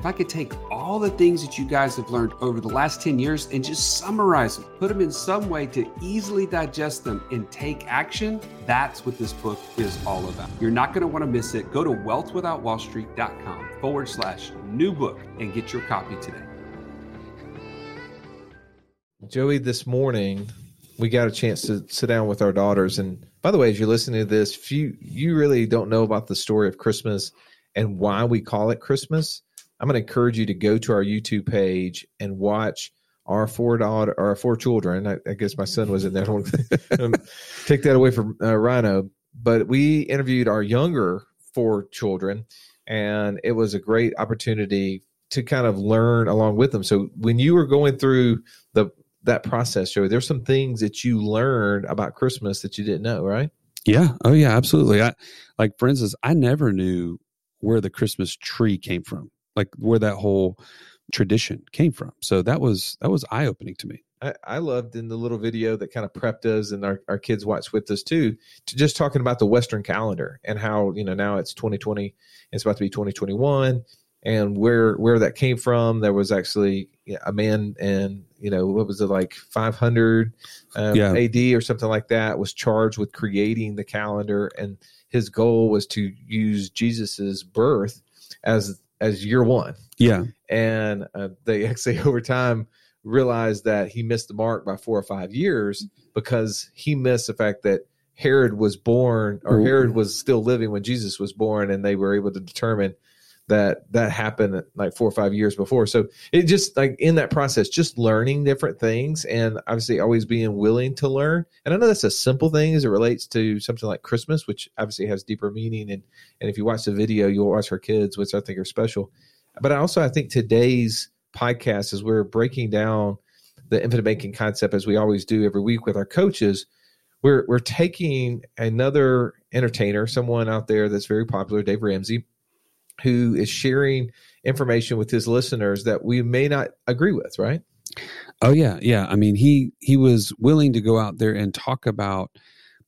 if I could take all the things that you guys have learned over the last 10 years and just summarize them, put them in some way to easily digest them and take action, that's what this book is all about. You're not going to want to miss it. Go to wealthwithoutwallstreet.com forward slash new book and get your copy today. Joey, this morning we got a chance to sit down with our daughters. And by the way, as you're listening to this, if you, you really don't know about the story of Christmas and why we call it Christmas, I'm going to encourage you to go to our YouTube page and watch our four daughter, our four children. I, I guess my son was in there. take that away from uh, Rhino. But we interviewed our younger four children, and it was a great opportunity to kind of learn along with them. So when you were going through the that process, Joey, there's some things that you learned about Christmas that you didn't know, right? Yeah. Oh, yeah. Absolutely. I like, for instance, I never knew where the Christmas tree came from like where that whole tradition came from. So that was that was eye opening to me. I, I, loved in the little video that kind of prepped us and our, our kids watched with us too, to just talking about the Western calendar and how, you know, now it's 2020, it's about to be 2021 and where, where that came from. There was actually a man and, you know, what was it like 500 um, yeah. AD or something like that was charged with creating the calendar. And his goal was to use Jesus's birth as as year one. Yeah. And uh, they actually over time realized that he missed the mark by four or five years because he missed the fact that Herod was born or Herod was still living when Jesus was born, and they were able to determine that that happened like four or five years before. So it just like in that process, just learning different things and obviously always being willing to learn. And I know that's a simple thing as it relates to something like Christmas, which obviously has deeper meaning. And and if you watch the video, you'll watch our kids, which I think are special. But I also I think today's podcast is we're breaking down the infinite banking concept as we always do every week with our coaches. We're we're taking another entertainer, someone out there that's very popular, Dave Ramsey who is sharing information with his listeners that we may not agree with, right? Oh yeah, yeah. I mean, he he was willing to go out there and talk about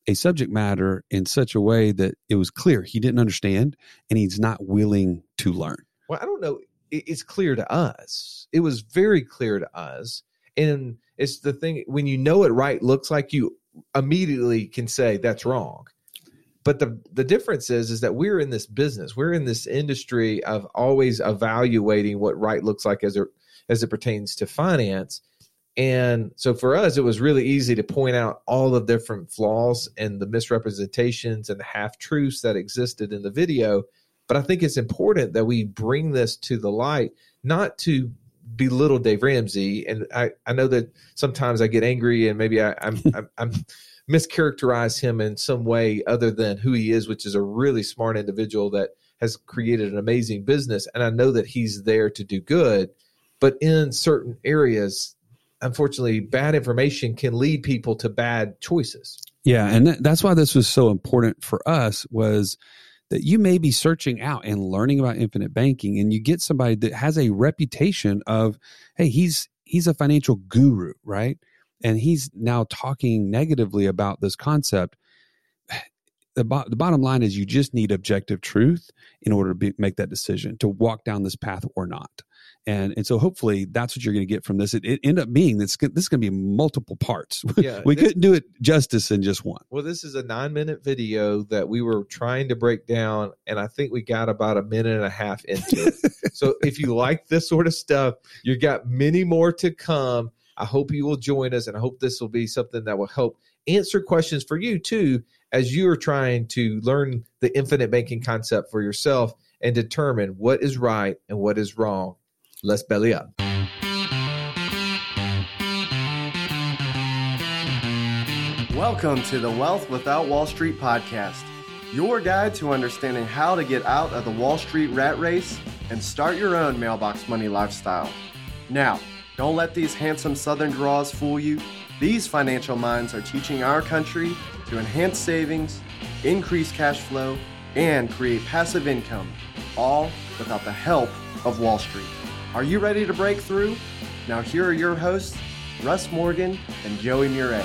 a subject matter in such a way that it was clear he didn't understand and he's not willing to learn. Well, I don't know. It's clear to us. It was very clear to us. And it's the thing when you know it right looks like you immediately can say that's wrong but the the difference is is that we're in this business. We're in this industry of always evaluating what right looks like as it as it pertains to finance. And so for us it was really easy to point out all the different flaws and the misrepresentations and the half truths that existed in the video. But i think it's important that we bring this to the light not to belittle dave ramsey. And i i know that sometimes i get angry and maybe I, i'm i'm, I'm mischaracterize him in some way other than who he is, which is a really smart individual that has created an amazing business. And I know that he's there to do good, but in certain areas, unfortunately, bad information can lead people to bad choices. Yeah, and that's why this was so important for us was that you may be searching out and learning about infinite banking and you get somebody that has a reputation of hey, he's he's a financial guru, right? And he's now talking negatively about this concept the, bo- the bottom line is you just need objective truth in order to be, make that decision to walk down this path or not. And and so hopefully that's what you're going to get from this. It, it ended up being this this is going to be multiple parts. Yeah, we this, couldn't do it justice in just one. Well this is a nine minute video that we were trying to break down and i think we got about a minute and a half into it. So if you like this sort of stuff you've got many more to come I hope you will join us, and I hope this will be something that will help answer questions for you too as you are trying to learn the infinite banking concept for yourself and determine what is right and what is wrong. Let's belly up. Welcome to the Wealth Without Wall Street podcast, your guide to understanding how to get out of the Wall Street rat race and start your own mailbox money lifestyle. Now, don't let these handsome southern draws fool you. These financial minds are teaching our country to enhance savings, increase cash flow, and create passive income, all without the help of Wall Street. Are you ready to break through? Now, here are your hosts, Russ Morgan and Joey Mure.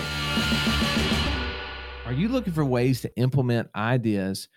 Are you looking for ways to implement ideas,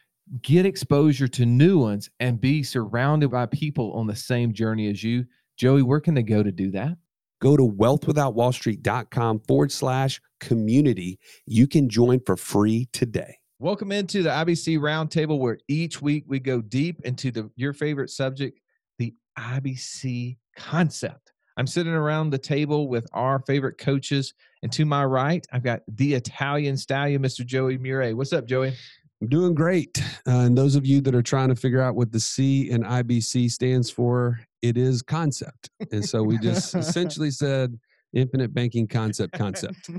get exposure to new ones, and be surrounded by people on the same journey as you? Joey, where can they go to do that? Go to wealthwithoutwallstreet.com forward slash community. You can join for free today. Welcome into the IBC Roundtable, where each week we go deep into the your favorite subject, the IBC concept. I'm sitting around the table with our favorite coaches, and to my right, I've got the Italian stallion, Mr. Joey Mure. What's up, Joey? I'm doing great. Uh, and those of you that are trying to figure out what the C in IBC stands for, it is concept. And so we just essentially said infinite banking concept concept.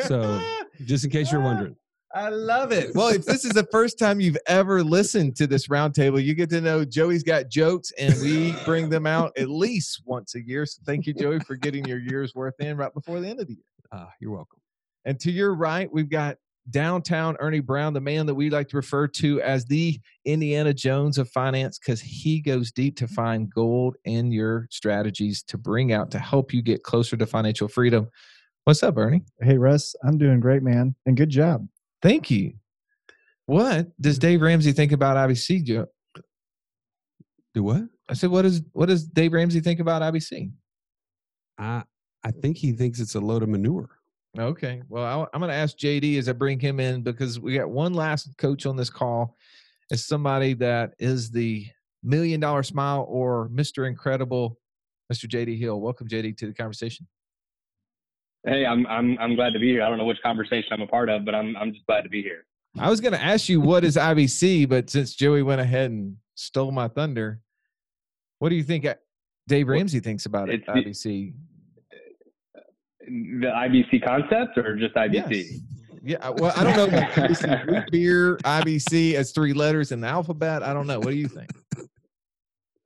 So just in case you're wondering. I love it. Well, if this is the first time you've ever listened to this roundtable, you get to know Joey's got jokes, and we bring them out at least once a year. So thank you, Joey, for getting your year's worth in right before the end of the year. Uh, you're welcome. And to your right, we've got downtown Ernie Brown, the man that we like to refer to as the Indiana Jones of finance, because he goes deep to find gold in your strategies to bring out to help you get closer to financial freedom. What's up, Ernie? Hey, Russ, I'm doing great, man. And good job. Thank you. What does Dave Ramsey think about IBC, Joe? Do what? I said, what does what does Dave Ramsey think about IBC? I I think he thinks it's a load of manure. Okay. Well, I, am going to ask JD as I bring him in because we got one last coach on this call. Is somebody that is the million dollar smile or Mr. Incredible, Mr. JD Hill. Welcome, JD, to the conversation. Hey, I'm I'm I'm glad to be here. I don't know which conversation I'm a part of, but I'm I'm just glad to be here. I was going to ask you what is IBC, but since Joey went ahead and stole my thunder, what do you think uh, Dave Ramsey thinks about it? IBC. The IBC concept or just IBC? Yes. Yeah, well, I don't know. IBC, root beer, IBC as three letters in the alphabet. I don't know. What do you think?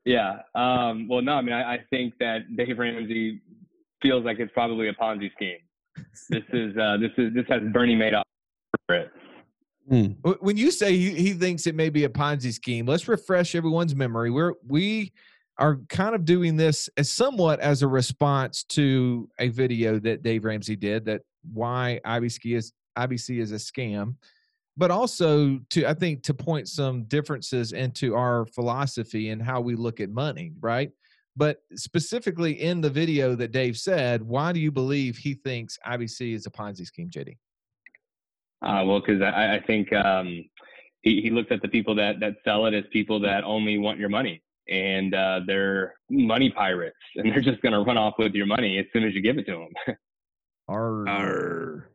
Yeah. Um, well, no, I mean, I, I think that Dave Ramsey feels like it's probably a Ponzi scheme. This is uh, this is this has Bernie Madoff for it. Mm. When you say he, he thinks it may be a Ponzi scheme, let's refresh everyone's memory. We're we are kind of doing this as somewhat as a response to a video that Dave Ramsey did that why IBC is IBC is a scam, but also to I think to point some differences into our philosophy and how we look at money, right? But specifically in the video that Dave said, why do you believe he thinks IBC is a Ponzi scheme, JD? Uh, well, because I, I, think um, he, he looks at the people that, that sell it as people that only want your money and uh, they're money pirates and they're just going to run off with your money as soon as you give it to them. Arr. Arr.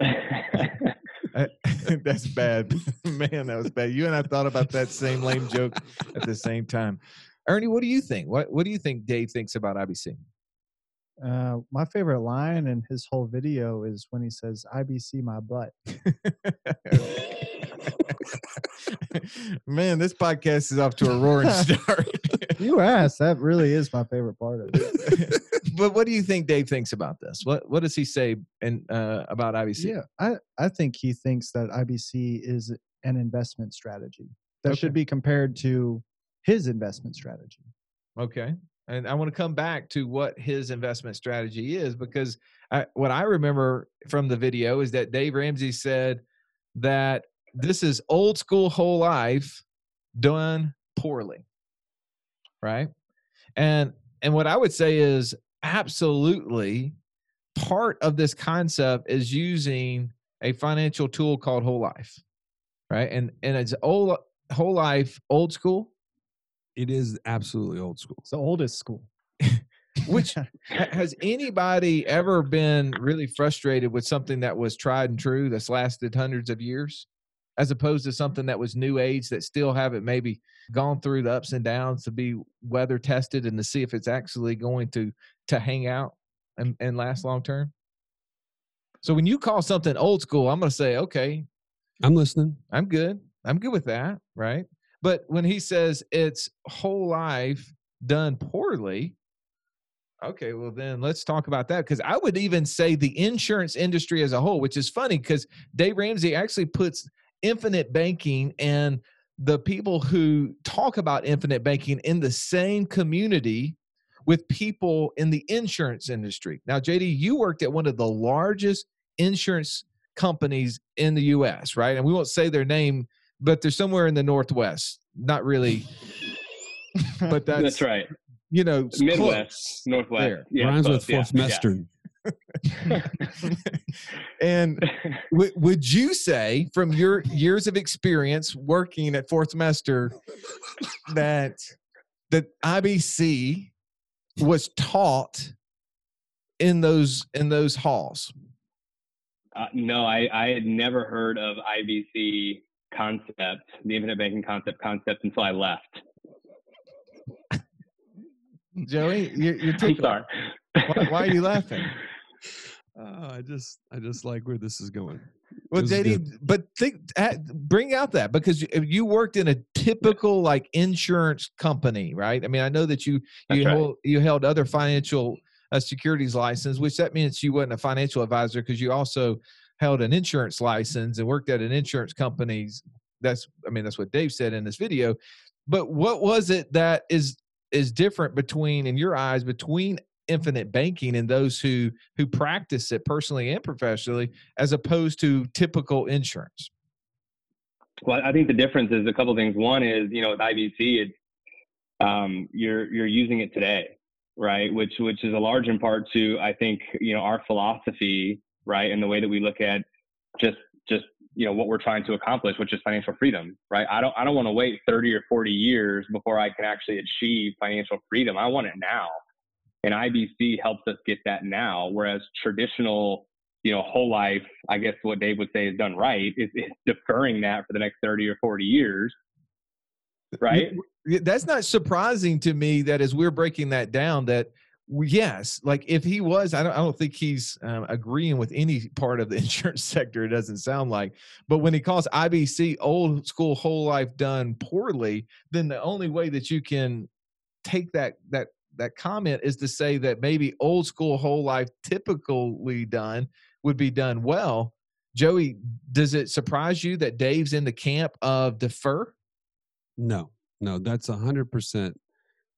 That's bad. Man, that was bad. You and I thought about that same lame joke at the same time. Ernie, what do you think? What What do you think Dave thinks about IBC? Uh, my favorite line in his whole video is when he says, "IBC my butt." Man, this podcast is off to a roaring start. you asked. That really is my favorite part of it. but what do you think Dave thinks about this? What What does he say in, uh, about IBC? Yeah, I I think he thinks that IBC is an investment strategy that okay. should be compared to his investment strategy. Okay. And I want to come back to what his investment strategy is because I, what I remember from the video is that Dave Ramsey said that this is old school whole life done poorly. Right? And and what I would say is absolutely part of this concept is using a financial tool called whole life. Right? And and it's old whole life old school it is absolutely old school. It's the oldest school. Which has anybody ever been really frustrated with something that was tried and true that's lasted hundreds of years, as opposed to something that was new age that still haven't maybe gone through the ups and downs to be weather tested and to see if it's actually going to to hang out and, and last long term? So when you call something old school, I'm going to say, okay, I'm listening. I'm good. I'm good with that, right? But when he says it's whole life done poorly, Okay, well then let's talk about that because I would even say the insurance industry as a whole, which is funny because Dave Ramsey actually puts infinite banking and the people who talk about infinite banking in the same community with people in the insurance industry. Now, JD, you worked at one of the largest insurance companies in the US, right? And we won't say their name, but they're somewhere in the Northwest. Not really, but that's, That's right. You know, Midwest, close. Northwest. There. Yeah, Rhymes close, with yeah, Fourth Western. and w- would you say, from your years of experience working at Fourth Semester, that that IBC was taught in those in those halls? Uh, no, I, I had never heard of IBC concept, the infinite banking concept concept until I left. Joey, you're, you're I'm sorry. Why, why are you laughing? Oh, I just I just like where this is going. Well, JD, but think, bring out that because you, you worked in a typical like insurance company, right? I mean, I know that you you right. hold, you held other financial uh, securities license, which that means you wasn't a financial advisor because you also held an insurance license and worked at an insurance company. That's I mean, that's what Dave said in this video. But what was it that is is different between, in your eyes, between infinite banking and those who who practice it personally and professionally as opposed to typical insurance Well, I think the difference is a couple things. One is, you know, with IBC, it's um, you're you're using it today, right? Which which is a large in part to I think you know our philosophy, right, and the way that we look at just just you know what we're trying to accomplish, which is financial freedom, right? I don't I don't want to wait 30 or 40 years before I can actually achieve financial freedom. I want it now, and IBC helps us get that now. Whereas traditional you know, whole life, I guess what Dave would say is done right, is, is deferring that for the next 30 or 40 years. Right. That's not surprising to me that as we're breaking that down that yes like if he was i don't, I don't think he's um, agreeing with any part of the insurance sector it doesn't sound like but when he calls ibc old school whole life done poorly then the only way that you can take that that that comment is to say that maybe old school whole life typically done would be done well joey does it surprise you that dave's in the camp of defer No, no, that's a hundred percent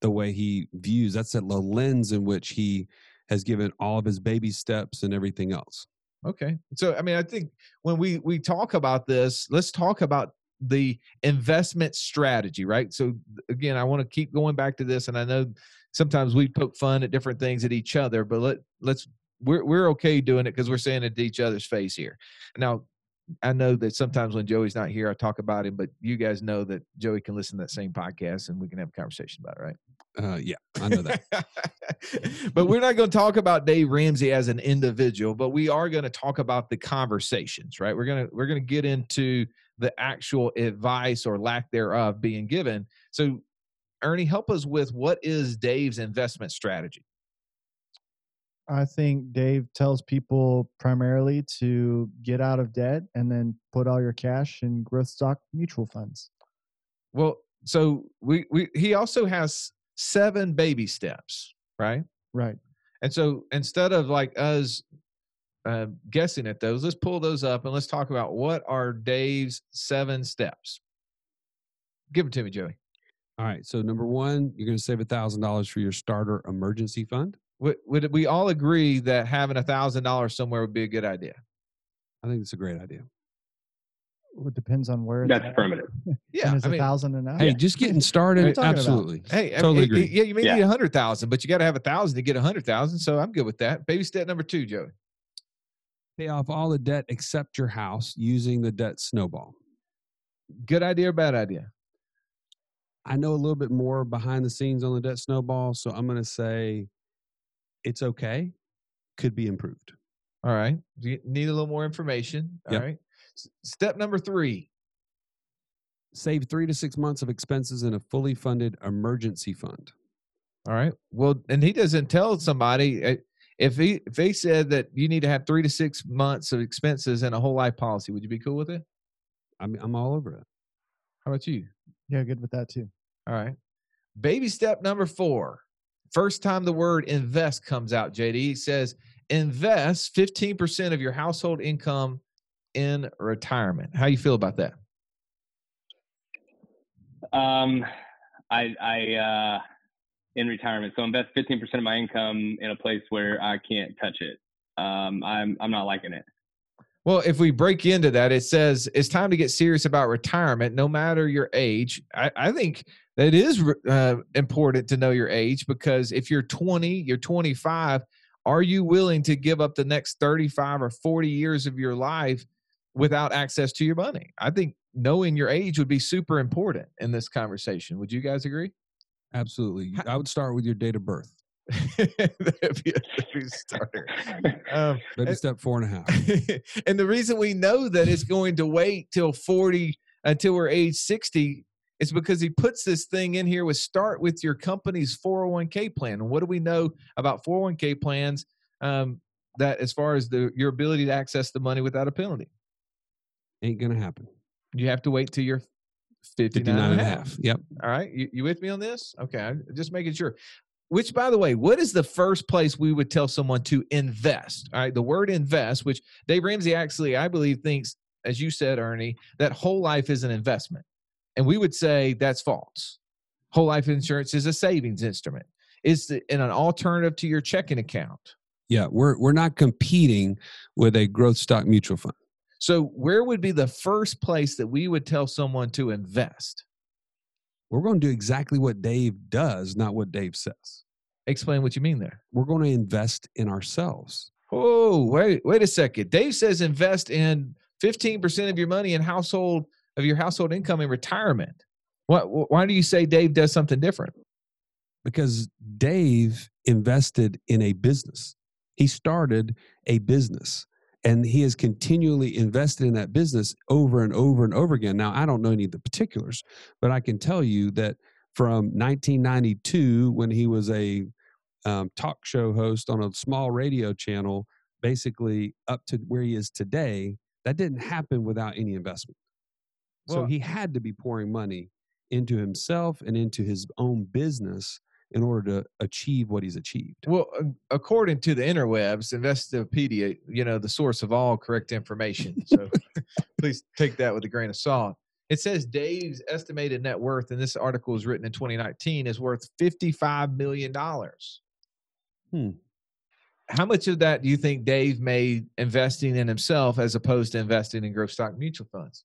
the way he views. That's the lens in which he has given all of his baby steps and everything else. Okay. So I mean, I think when we we talk about this, let's talk about the investment strategy, right? So again, I want to keep going back to this, and I know sometimes we poke fun at different things at each other, but let let's we're we're okay doing it because we're saying it to each other's face here. Now, I know that sometimes when Joey's not here, I talk about him, but you guys know that Joey can listen to that same podcast and we can have a conversation about it, right? Uh, yeah, I know that. but we're not going to talk about Dave Ramsey as an individual, but we are going to talk about the conversations, right? We're going to we're going to get into the actual advice or lack thereof being given. So Ernie, help us with what is Dave's investment strategy? I think Dave tells people primarily to get out of debt and then put all your cash in growth stock mutual funds. Well, so we we he also has seven baby steps, right? Right. And so instead of like us uh, guessing at those, let's pull those up and let's talk about what are Dave's seven steps. Give them to me, Joey. All right. So number one, you're going to save a thousand dollars for your starter emergency fund. Would, would we all agree that having a thousand dollars somewhere would be a good idea? I think it's a great idea. Well, it depends on where. That's at. affirmative. Yeah, And is I a mean, thousand and out? Hey, just getting started. are you talking about? Absolutely. hey, I Totally mean, agree. yeah, you may Yeah. need a hundred thousand, but you got to have a thousand to get a hundred thousand. So I'm good with that. Baby step number two, Joey. Pay off all the debt except your house using the debt snowball. Good idea or bad idea? I know a little bit more behind the scenes on the debt snowball, so I'm going to say it's okay. Could be improved. All right. You need a little more information? All Yep. right. Step number three. Save three to six months of expenses in a fully funded emergency fund. All right. Well, and he doesn't tell somebody uh, if he if he said that you need to have three to six months of expenses in a whole life policy. Would you be cool with it? I'm I'm all over it. How about you? Yeah, good with that too. All right. Baby step number four. first time the word invest comes out, JD says invest 15% of your household income in retirement. How you feel about that? Um, I, I, uh, in retirement. So invest 15% of my income in a place where I can't touch it. Um, I'm, I'm not liking it. Well, if we break into that, it says it's time to get serious about retirement, no matter your age. I, I think that it is uh, important to know your age because if you're 20, you're 25, are you willing to give up the next 35 or 40 years of your life without access to your money? I think knowing your age would be super important in this conversation. Would you guys agree? Absolutely. I would start with your date of birth. That'd be a good starter. Um, Maybe and- step four and a half. and the reason we know that it's going to wait till 40 until we're age 60 is because he puts this thing in here with start with your company's 401k plan. And what do we know about 401k plans um, that as far as the your ability to access the money without a penalty? Ain't gonna happen. You have to wait till you're 59, 59 and a half. Yep. All right. You, you with me on this? Okay. I'm just making sure. Which, by the way, what is the first place we would tell someone to invest? All right. The word invest, which Dave Ramsey actually, I believe, thinks, as you said, Ernie, that whole life is an investment. And we would say that's false. Whole life insurance is a savings instrument, it's in an alternative to your checking account. Yeah. We're we're not competing with a growth stock mutual fund. So, where would be the first place that we would tell someone to invest? We're going to do exactly what Dave does, not what Dave says. Explain what you mean there. We're going to invest in ourselves. Oh, wait, wait a second. Dave says invest in 15% of your money in household of your household income in retirement. What why do you say Dave does something different? because Dave invested in a business. He started a business and he has continually invested in that business over and over and over again. Now, I don't know any of the particulars, but I can tell you that from 1992, when he was a um, talk show host on a small radio channel, basically up to where he is today, that didn't happen without any investment. so he had to be pouring money into himself and into his own business in order to achieve what he's achieved. Well, uh, according to the interwebs, Investopedia, you know, the source of all correct information. So please take that with a grain of salt. It says Dave's estimated net worth, and this article was written in 2019, is worth $55 million. Hmm. How much of that do you think Dave made investing in himself as opposed to investing in growth stock mutual funds?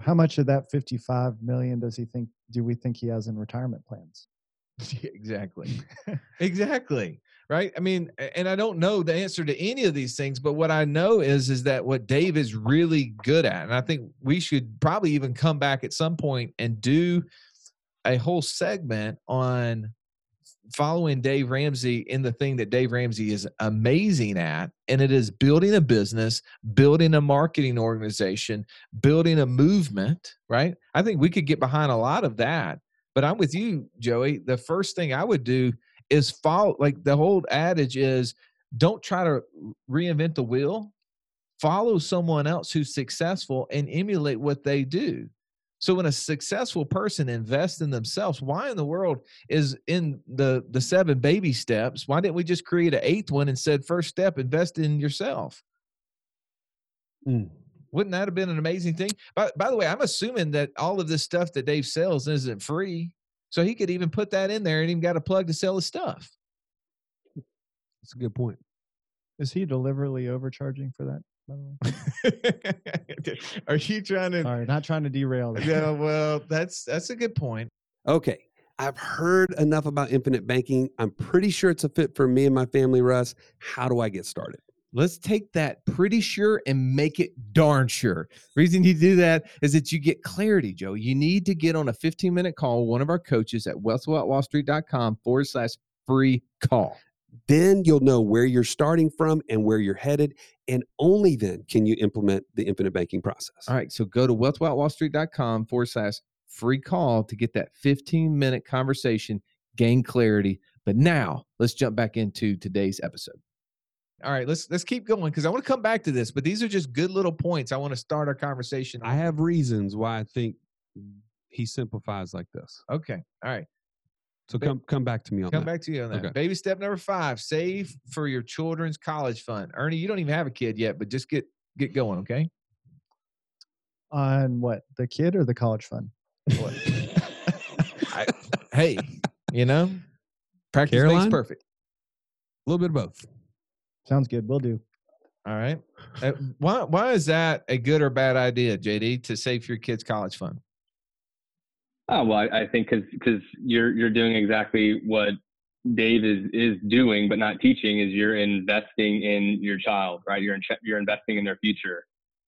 How much of that 55 million does he think do we think he has in retirement plans? Exactly. exactly. Right. I mean, and I don't know the answer to any of these things, but what I know is is that what Dave is really good at, and I think we should probably even come back at some point and do a whole segment on following Dave Ramsey in the thing that Dave Ramsey is amazing at, and it is building a business, building a marketing organization, building a movement, right? I think we could get behind a lot of that. But I'm with you, Joey. The first thing I would do is follow, like the whole adage is don't try to reinvent the wheel. Follow someone else who's successful and emulate what they do. So when a successful person invests in themselves, why in the world is in the the seven baby steps? Why didn't we just create an eighth one and said first step, invest in yourself? Mm. Wouldn't that have been an amazing thing? By, by the way, I'm assuming that all of this stuff that Dave sells isn't free. So he could even put that in there and even got a plug to sell his stuff. That's a good point. Is he deliberately overcharging for that? By the way? Are you trying to? Sorry, not trying to derail this. Yeah, well, that's that's a good point. Okay. I've heard enough about infinite banking. I'm pretty sure it's a fit for me and my family, Russ. How do I get started? Let's take that pretty sure and make it darn sure. Reason you do that is that you get clarity, Joe. You need to get on a 15 minute call with one of our coaches at wealthwithoutwallstreet.com forward slash free call. Then you'll know where you're starting from and where you're headed. And only then can you implement the infinite banking process. All right. So go to wealthwithoutwallstreet.com forward slash free call to get that 15 minute conversation, gain clarity. But now let's jump back into today's episode. All right, let's let's keep going because I want to come back to this, but these are just good little points. I want to start our conversation. I have reasons why I think he simplifies like this. Okay. All right. So Ba- come come back to me on Come that. back to you on that. Okay. Baby step number five: save for your children's college fund. Ernie, you don't even have a kid yet, but just get get going. Okay. On what? The kid or the college fund? I, hey, you know, practice Caroline? makes perfect. A little bit of both. Sounds good. We'll do. All right. Uh, why why is that a good or bad idea, JD, to save for your kids' college fund? Oh well, I, I think because you're you're doing exactly what Dave is is doing, but not teaching. Is you're investing in your child, right? You're in, you're investing in their future.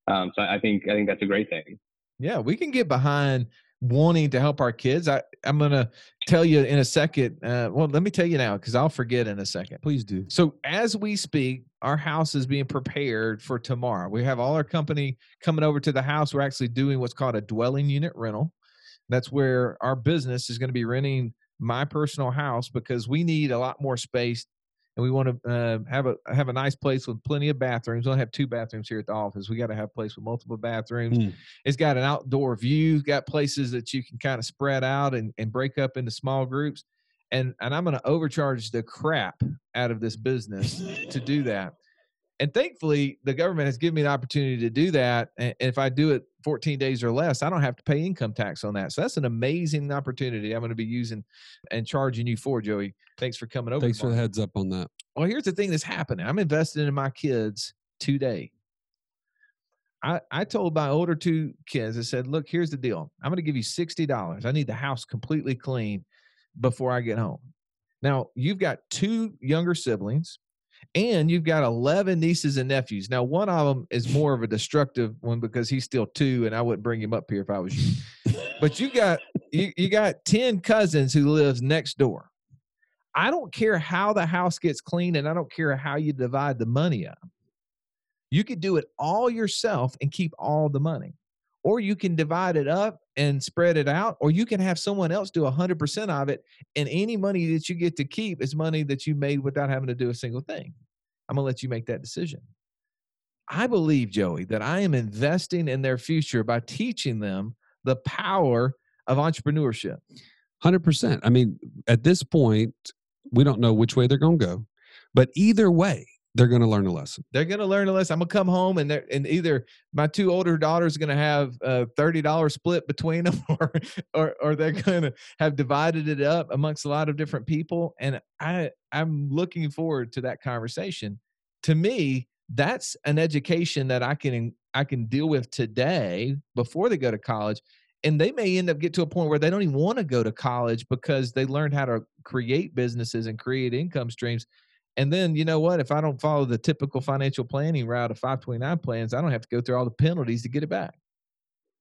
Um, so I think I think that's a great thing. Yeah, we can get behind wanting to help our kids. I, I'm going to tell you in a second. Uh, well, let me tell you now because I'll forget in a second. Please do. So as we speak, our house is being prepared for tomorrow. We have all our company coming over to the house. We're actually doing what's called a dwelling unit rental. That's where our business is going to be renting my personal house because we need a lot more space and we want to uh, have a have a nice place with plenty of bathrooms. We only have two bathrooms here at the office. We got to have a place with multiple bathrooms. Mm. It's got an outdoor view. Got places that you can kind of spread out and, and break up into small groups. And and I'm going to overcharge the crap out of this business to do that. And thankfully, the government has given me the opportunity to do that. And if I do it 14 days or less, I don't have to pay income tax on that. So that's an amazing opportunity I'm going to be using and charging you for, Joey. Thanks for coming over. Thanks for the heads up on that. Well, here's the thing that's happening. I'm investing in my kids today. I, I told my older two kids, I said, look, here's the deal. I'm going to give you $60. I need the house completely clean before I get home. Now, you've got two younger siblings and you've got 11 nieces and nephews. Now, one of them is more of a destructive one because he's still two and I wouldn't bring him up here if I was you. but you got you, you got 10 cousins who lives next door. I don't care how the house gets clean and I don't care how you divide the money up. You could do it all yourself and keep all the money. Or you can divide it up and spread it out, or you can have someone else do 100% of it. And any money that you get to keep is money that you made without having to do a single thing. I'm going to let you make that decision. I believe, Joey, that I am investing in their future by teaching them the power of entrepreneurship. Hundred percent. I mean, at this point, we don't know which way they're going to go, but either way, they're going to learn a lesson. They're going to learn a lesson. I'm going to come home and they're and either my two older daughters are going to have a thirty dollars split between them, or or or they're going to have divided it up amongst a lot of different people. And I I'm looking forward to that conversation. To me, that's an education that I can I can deal with today before they go to college. And they may end up get to a point where they don't even want to go to college because they learned how to create businesses and create income streams and then you know what? If I don't follow the typical financial planning route of 529 plans, I don't have to go through all the penalties to get it back.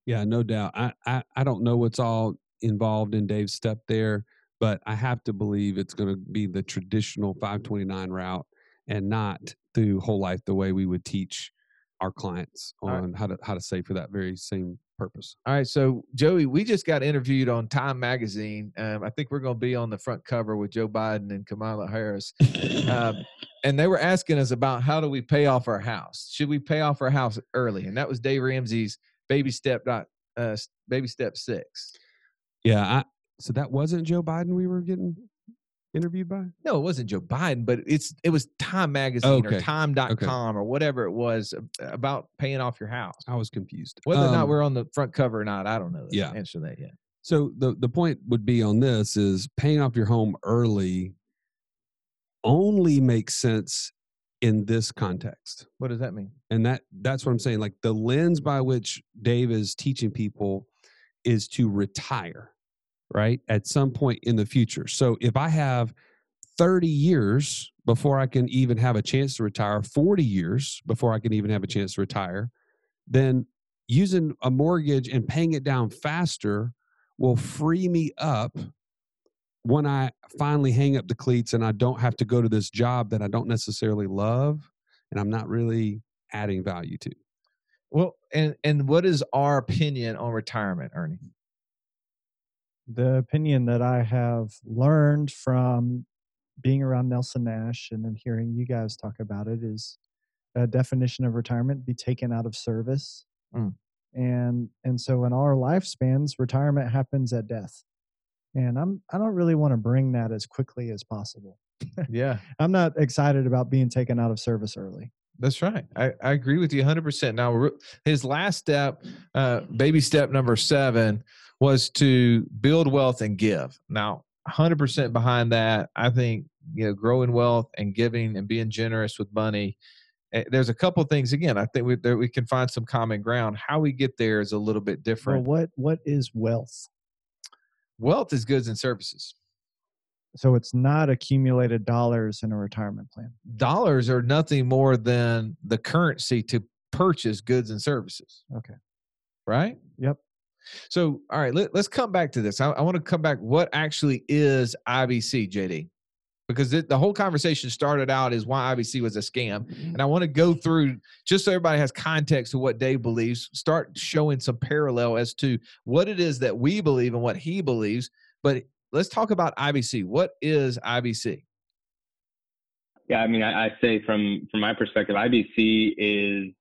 Yeah, no doubt. I, I, I don't know what's all involved in Dave's step there, but I have to believe it's going to be the traditional 529 route and not through whole life the way we would teach our clients All right. on how to how to save for that very same purpose. All right, so Joey, we just got interviewed on Time Magazine. Um, I think we're going to be on the front cover with Joe Biden and Kamala Harris. um, and they were asking us about how do we pay off our house? Should we pay off our house early? And that was Dave Ramsey's baby step dot uh, baby step six. Yeah, I, so that wasn't Joe Biden we were getting interviewed by. No, it wasn't Joe Biden, but it's it was Time Magazine or Okay, Time.com or whatever it was about paying off your house. I was confused. Whether or not Um, we're on the front cover or not, I don't know. the Yeah. answer to that yet. So the the point would be on this is paying off your home early only makes sense in this context. What does that mean? And that that's what I'm saying like the lens by which Dave is teaching people is to retire, right? At some point in the future. So if I have 30 years before I can even have a chance to retire, 40 years before I can even have a chance to retire, then using a mortgage and paying it down faster will free me up when I finally hang up the cleats and I don't have to go to this job that I don't necessarily love and I'm not really adding value to. Well, and and what is our opinion on retirement, Ernie? The opinion that I have learned from being around Nelson Nash and then hearing you guys talk about it is a definition of retirement be taken out of service. Mm. and and so in our lifespans retirement happens at death and i'm i don't really want to bring that as quickly as possible Yeah, i'm not excited about being taken out of service early that's right. I, I agree with you 100%. Now, his last step, uh, baby step number seven, was to build wealth and give. Now, 100% behind that. I think, you know, growing wealth and giving and being generous with money. eh, There's a couple things, again, I think we, there, we can find some common ground. How we get there is a little bit well different. what what is wealth wealth is goods and services. so it's not accumulated dollars in a retirement plan Dollars are nothing more than the currency to purchase goods and services. okay right? Yep. So, all right, let, us come back to this. I, I want to come back. What actually is IBC, JD? Because it, the whole conversation started out is why IBC was a scam, mm-hmm. and I want to go through just so everybody has context to what Dave believes. Start showing some parallel as to what it is that we believe and what he believes. But let's talk about IBC. What is IBC? Yeah, I mean, I, I say from from my perspective, IBC is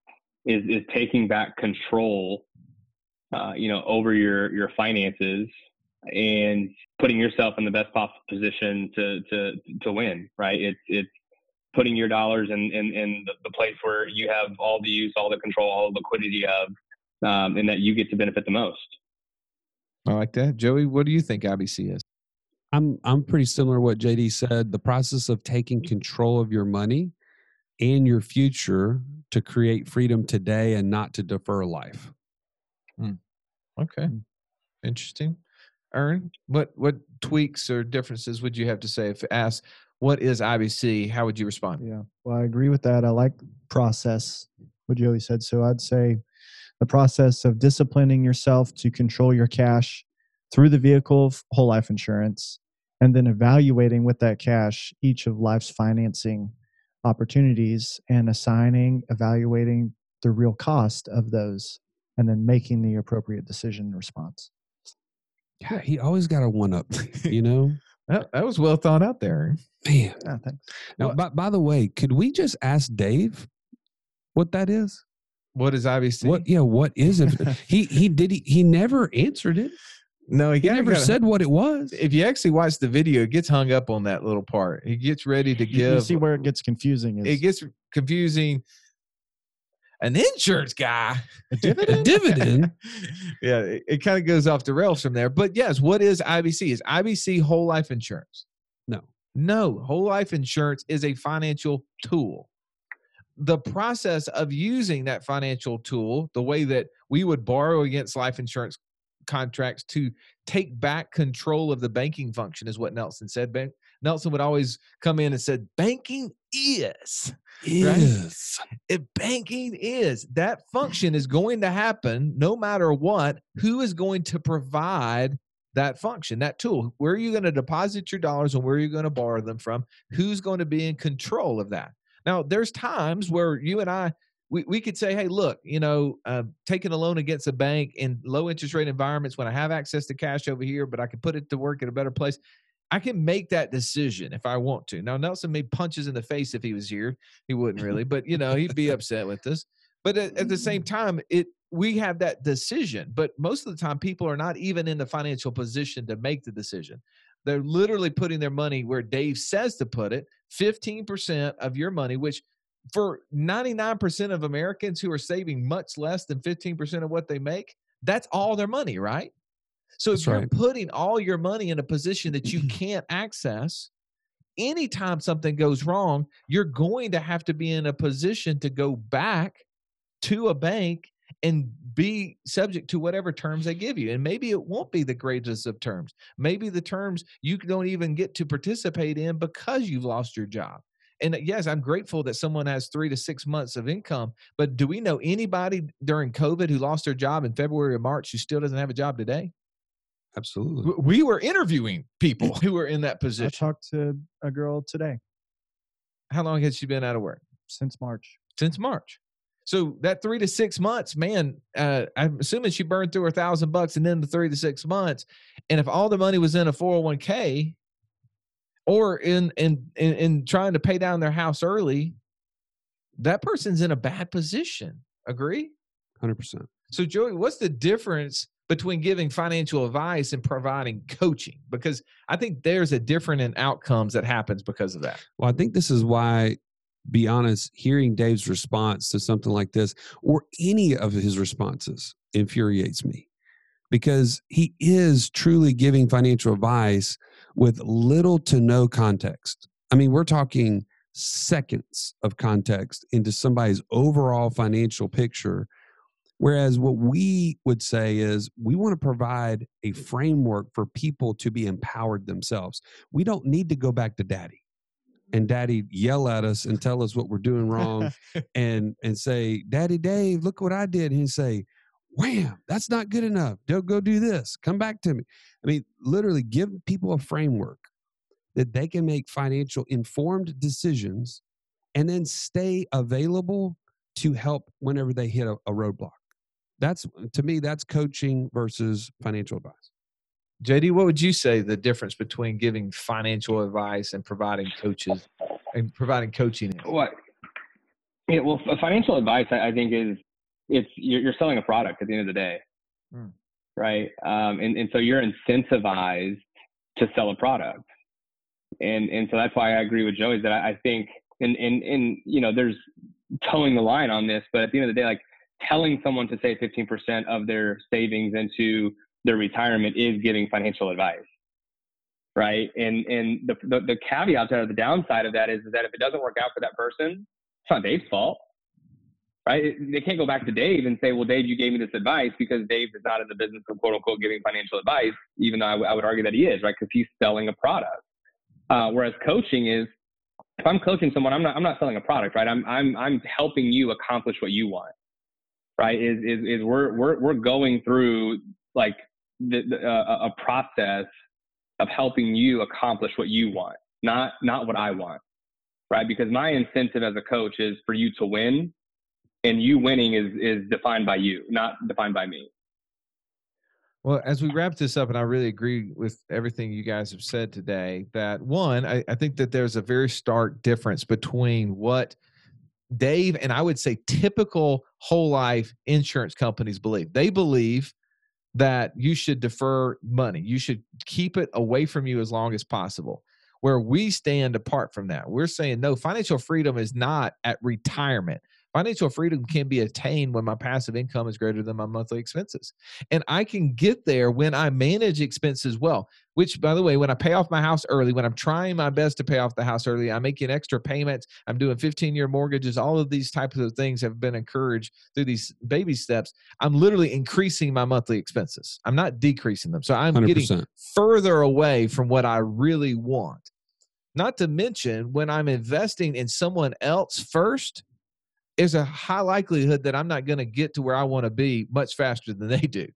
is is taking back control, uh, you know, over your your finances and putting yourself in the best possible position to to to win. Right? It's it's putting your dollars in in, in the, the place where you have all the use, all the control, all the liquidity of, um, and that you get to benefit the most. I like that, Joey. What do you think IBC is? I'm I'm pretty similar to what JD said. The process of taking control of your money and your future to create freedom today and not to defer life. Hmm. Okay, hmm. interesting. Ern, what what tweaks or differences would you have to say if asked what is IBC? How would you respond? Yeah. Well, I agree with that. I like process, what Joey said. So I'd say the process of disciplining yourself to control your cash through the vehicle of whole life insurance and then evaluating with that cash each of life's financing opportunities and assigning, evaluating the real cost of those and then making the appropriate decision and response. Yeah, he always got a one up, you know? That, that was well thought out there. Man. Yeah, thanks. Now, What- by, by the way, could we just ask Dave what that is? What is IBC? What yeah, what is it? he he did he, he never answered it. No, he, He never got- said what it was. If you actually watch the video, it gets hung up on that little part. He gets ready to You, you give. see where it gets confusing is it gets confusing. An insurance guy, a A dividend. dividend. yeah, it, it kind of goes off the rails from there. But yes, what is IBC? Is IBC whole life insurance? No. No, whole life insurance is a financial tool. The process of using that financial tool, the way that we would borrow against life insurance contracts to take back control of the banking function, is what Nelson said. Nelson would always come in and said, "Banking is." Yes. if banking is that function is going to happen no matter what who is going to provide that function that tool where are you going to deposit your dollars and where are you going to borrow them from who's going to be in control of that now there's times where you and i we, we could say hey look you know uh, taking a loan against a bank in low interest rate environments when i have access to cash over here but i can put it to work at a better place i can make that decision if i want to. Now nelson made punches in the face if he was here. He wouldn't really but you know he'd be upset with us. But at, at the same mm. time it we have that decision but most of the time people are not even in the financial position to make the decision. They're literally putting their money where dave says to put it 15% of your money which for 99% of americans who are saving much less than 15% of what they make that's all their money right so if you're right. putting all your money in a position that you can't access anytime something goes wrong, you're going to have to be in a position to go back to a bank and be subject to whatever terms they give you. And maybe it won't be the greatest of terms. Maybe the terms you don't even get to participate in because you've lost your job. And uh, yes, I'm grateful that someone has three to six months of income. But do we know anybody during COVID who lost their job in February or March who still doesn't have a job today? Absolutely. We were interviewing people who were in that position. I talked to a girl today How long has she been out of work? since March. since March. So that three to six months, man, uh, I'm assuming she burned through her thousand bucks and then the three to six months. And if all the money was in a 401k or in, in, in, in trying to pay down their house early, that person's in a bad position. Agree? 100%. So, Joey, what's the difference between giving financial advice and providing coaching? Because I think there's a different in outcomes that happens because of that. Well, I think this is why, be honest, hearing Dave's response to something like this or any of his responses infuriates me because he is truly giving financial advice with little to no context. I mean, we're talking seconds of context into somebody's overall financial picture. Whereas what we would say is we want to provide a framework for people to be empowered themselves. We don't need to go back to daddy and daddy yell at us and tell us what we're doing wrong and and say, Daddy Dave, look what I did. And he'd say, Wham, that's not good enough. Don't go do this. Come back to me. I mean, literally give people a framework that they can make financial informed decisions and then stay available to help whenever they hit a, a roadblock. That's to me, that's coaching versus financial advice. JD, what would you say the difference between giving financial advice and providing coaches and providing coaching? is? What? Yeah, well, financial advice, I, I think, is it's you're, you're selling a product at the end of the day, Hmm. right? Um, and and so you're incentivized to sell a product, and and so that's why I agree with Joey that I, I think, and and and you know, there's toeing the line on this, but at the end of the day, like telling someone to save 15% of their savings into their retirement is giving financial advice right? And and the, the the caveat or the downside of that is, is that if it doesn't work out for that person it's not dave's fault right? They can't go back to dave and say well dave you gave me this advice because dave is not in the business of quote unquote giving financial advice even though I, w- I would argue that he is right? Because he's selling a product. Uh, whereas coaching is if i'm coaching someone i'm not i'm not selling a product right? I'm i'm i'm helping you accomplish what you want right is is, is we're, we're we're going through like the, the, uh, a process of helping you accomplish what you want not not what i want right? Because my incentive as a coach is for you to win and you winning is is defined by you not defined by me. Well, as we wrap this up, and I really agree with everything you guys have said today, that one, I, I think that there's a very stark difference between what Dave and I would say typical whole life insurance companies believe. They believe that you should defer money, you should keep it away from you as long as possible. Where we stand apart from that, we're saying no, financial freedom is not at retirement. Financial freedom can be attained when my passive income is greater than my monthly expenses. And I can get there when I manage expenses well, which, by the way, when I pay off my house early, when I'm trying my best to pay off the house early, I'm making extra payments, I'm doing 15 year mortgages, all of these types of things have been encouraged through these baby steps. I'm literally increasing my monthly expenses. I'm not decreasing them. So I'm getting 100%. further away from what I really want. Not to mention, when I'm investing in someone else first, there's a high likelihood that I'm not going to get to where I want to be much faster than they do.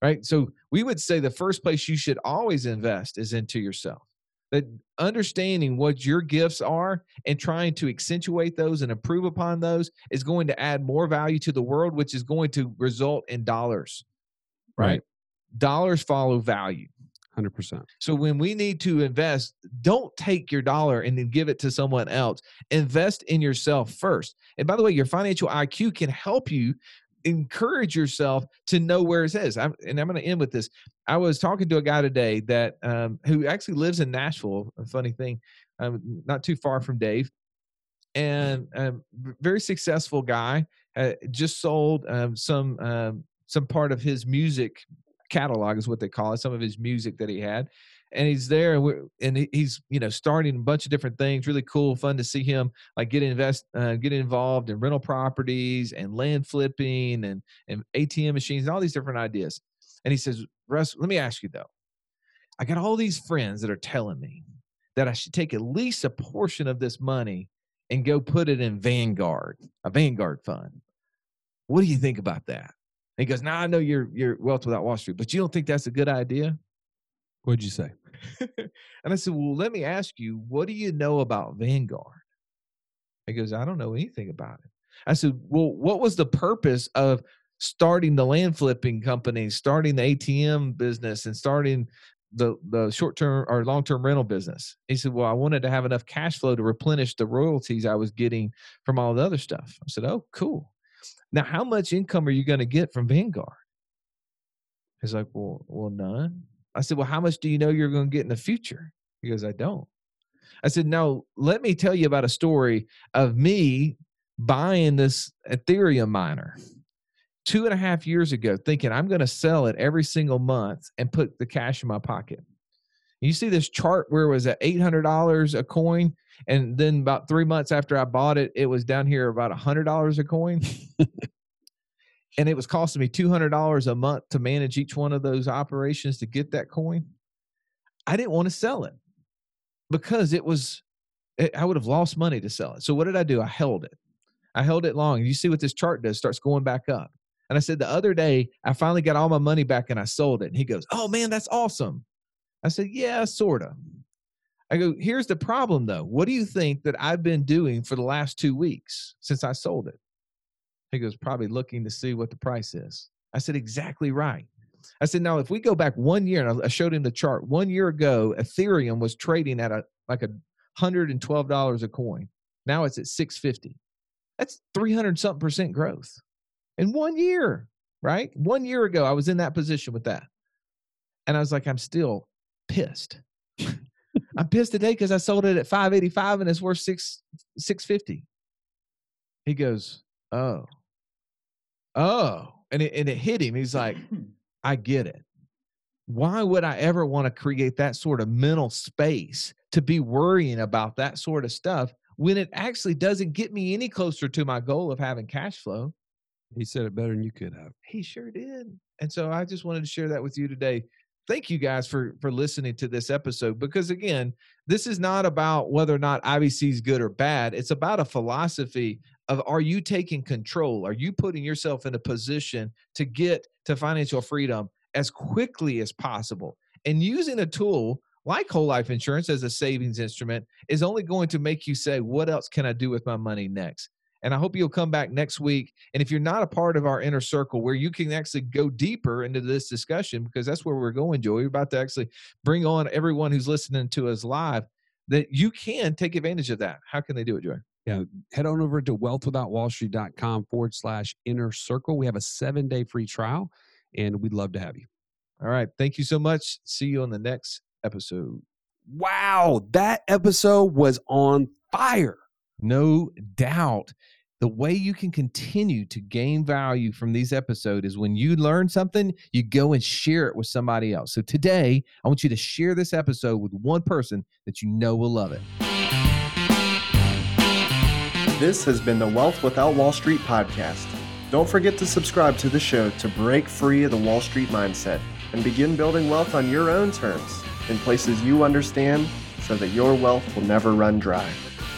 Right. So we would say the first place you should always invest is into yourself. That understanding what your gifts are and trying to accentuate those and improve upon those is going to add more value to the world, which is going to result in dollars. Right. Right. Dollars follow value. 100%. So when we need to invest, don't take your dollar and then give it to someone else. Invest in yourself first. And by the way, your financial IQ can help you encourage yourself to know where it is. I'm, and I'm going to end with this. I was talking to a guy today that um, who actually lives in Nashville. A funny thing, um, not too far from Dave, and um, very successful guy. Uh, just sold um, some um, some part of his music catalog is what they call it. Some of his music that he had, and he's there, and, he's you know starting a bunch of different things. Really cool, fun to see him like get invest, uh, get involved in rental properties and land flipping and and ATM machines and all these different ideas. And he says, Russ, let me ask you though. I got all these friends that are telling me that I should take at least a portion of this money and go put it in Vanguard, a Vanguard fund. What do you think about that? He goes, Now I know you're you're wealth without Wall Street, but you don't think that's a good idea? What'd you say? and I said, Well, let me ask you, what do you know about Vanguard? He goes, I don't know anything about it. I said, Well, what was the purpose of starting the land flipping company, starting the ATM business, and starting the the short term or long term rental business? He said, Well, I wanted to have enough cash flow to replenish the royalties I was getting from all the other stuff. I said, Oh, cool. Now, how much income are you going to get from Vanguard? He's like, Well, well, none. I said, Well, how much do you know you're going to get in the future? He goes, I don't. I said, No, let me tell you about a story of me buying this Ethereum miner two and a half years ago, thinking I'm going to sell it every single month and put the cash in my pocket. You see this chart where it was at $800 a coin. And then about three months after I bought it, it was down here about a $100 a coin. and it was costing me $200 a month to manage each one of those operations to get that coin. I didn't want to sell it because it was, it, I would have lost money to sell it. So what did I do? I held it. I held it long. You see what this chart does? Starts going back up. And I said, the other day, I finally got all my money back and I sold it. And he goes, Oh man, that's awesome. I said, Yeah, sort of. I go, Here's the problem though. What do you think that I've been doing for the last two weeks since I sold it? He goes, Probably looking to see what the price is. I said, Exactly right. I said, Now, if we go back one year, and I showed him the chart, one year ago, Ethereum was trading at a like a $112 a coin. Now it's at 650. That's 300 something percent growth in one year, right? One year ago, I was in that position with that. And I was like, I'm still pissed. I'm pissed today because I sold it at 585 and it's worth six 650. He goes, Oh, oh. And it, and it hit him. He's like, I get it. Why would I ever want to create that sort of mental space to be worrying about that sort of stuff when it actually doesn't get me any closer to my goal of having cash flow? He said it better than you could have. He sure did. And so I just wanted to share that with you today. Thank you guys for for listening to this episode because again, this is not about whether or not IBC is good or bad. It's about a philosophy of are you taking control? Are you putting yourself in a position to get to financial freedom as quickly as possible? And using a tool like whole life insurance as a savings instrument is only going to make you say, what else can I do with my money next? And I hope you'll come back next week. And if you're not a part of our inner circle where you can actually go deeper into this discussion, because that's where we're going, Joey, we're about to actually bring on everyone who's listening to us live, that you can take advantage of that. How can they do it, Joey? Yeah, head on over to wealthwithoutwallstreet.com forward slash inner circle. We have a seven day free trial and we'd love to have you. All right. Thank you so much. See you on the next episode. Wow, that episode was on fire. No doubt. The way you can continue to gain value from these episodes is when you learn something, you go and share it with somebody else. So today, I want you to share this episode with one person that you know will love it. This has been the Wealth Without Wall Street podcast. Don't forget to subscribe to the show to break free of the Wall Street mindset and begin building wealth on your own terms in places you understand so that your wealth will never run dry.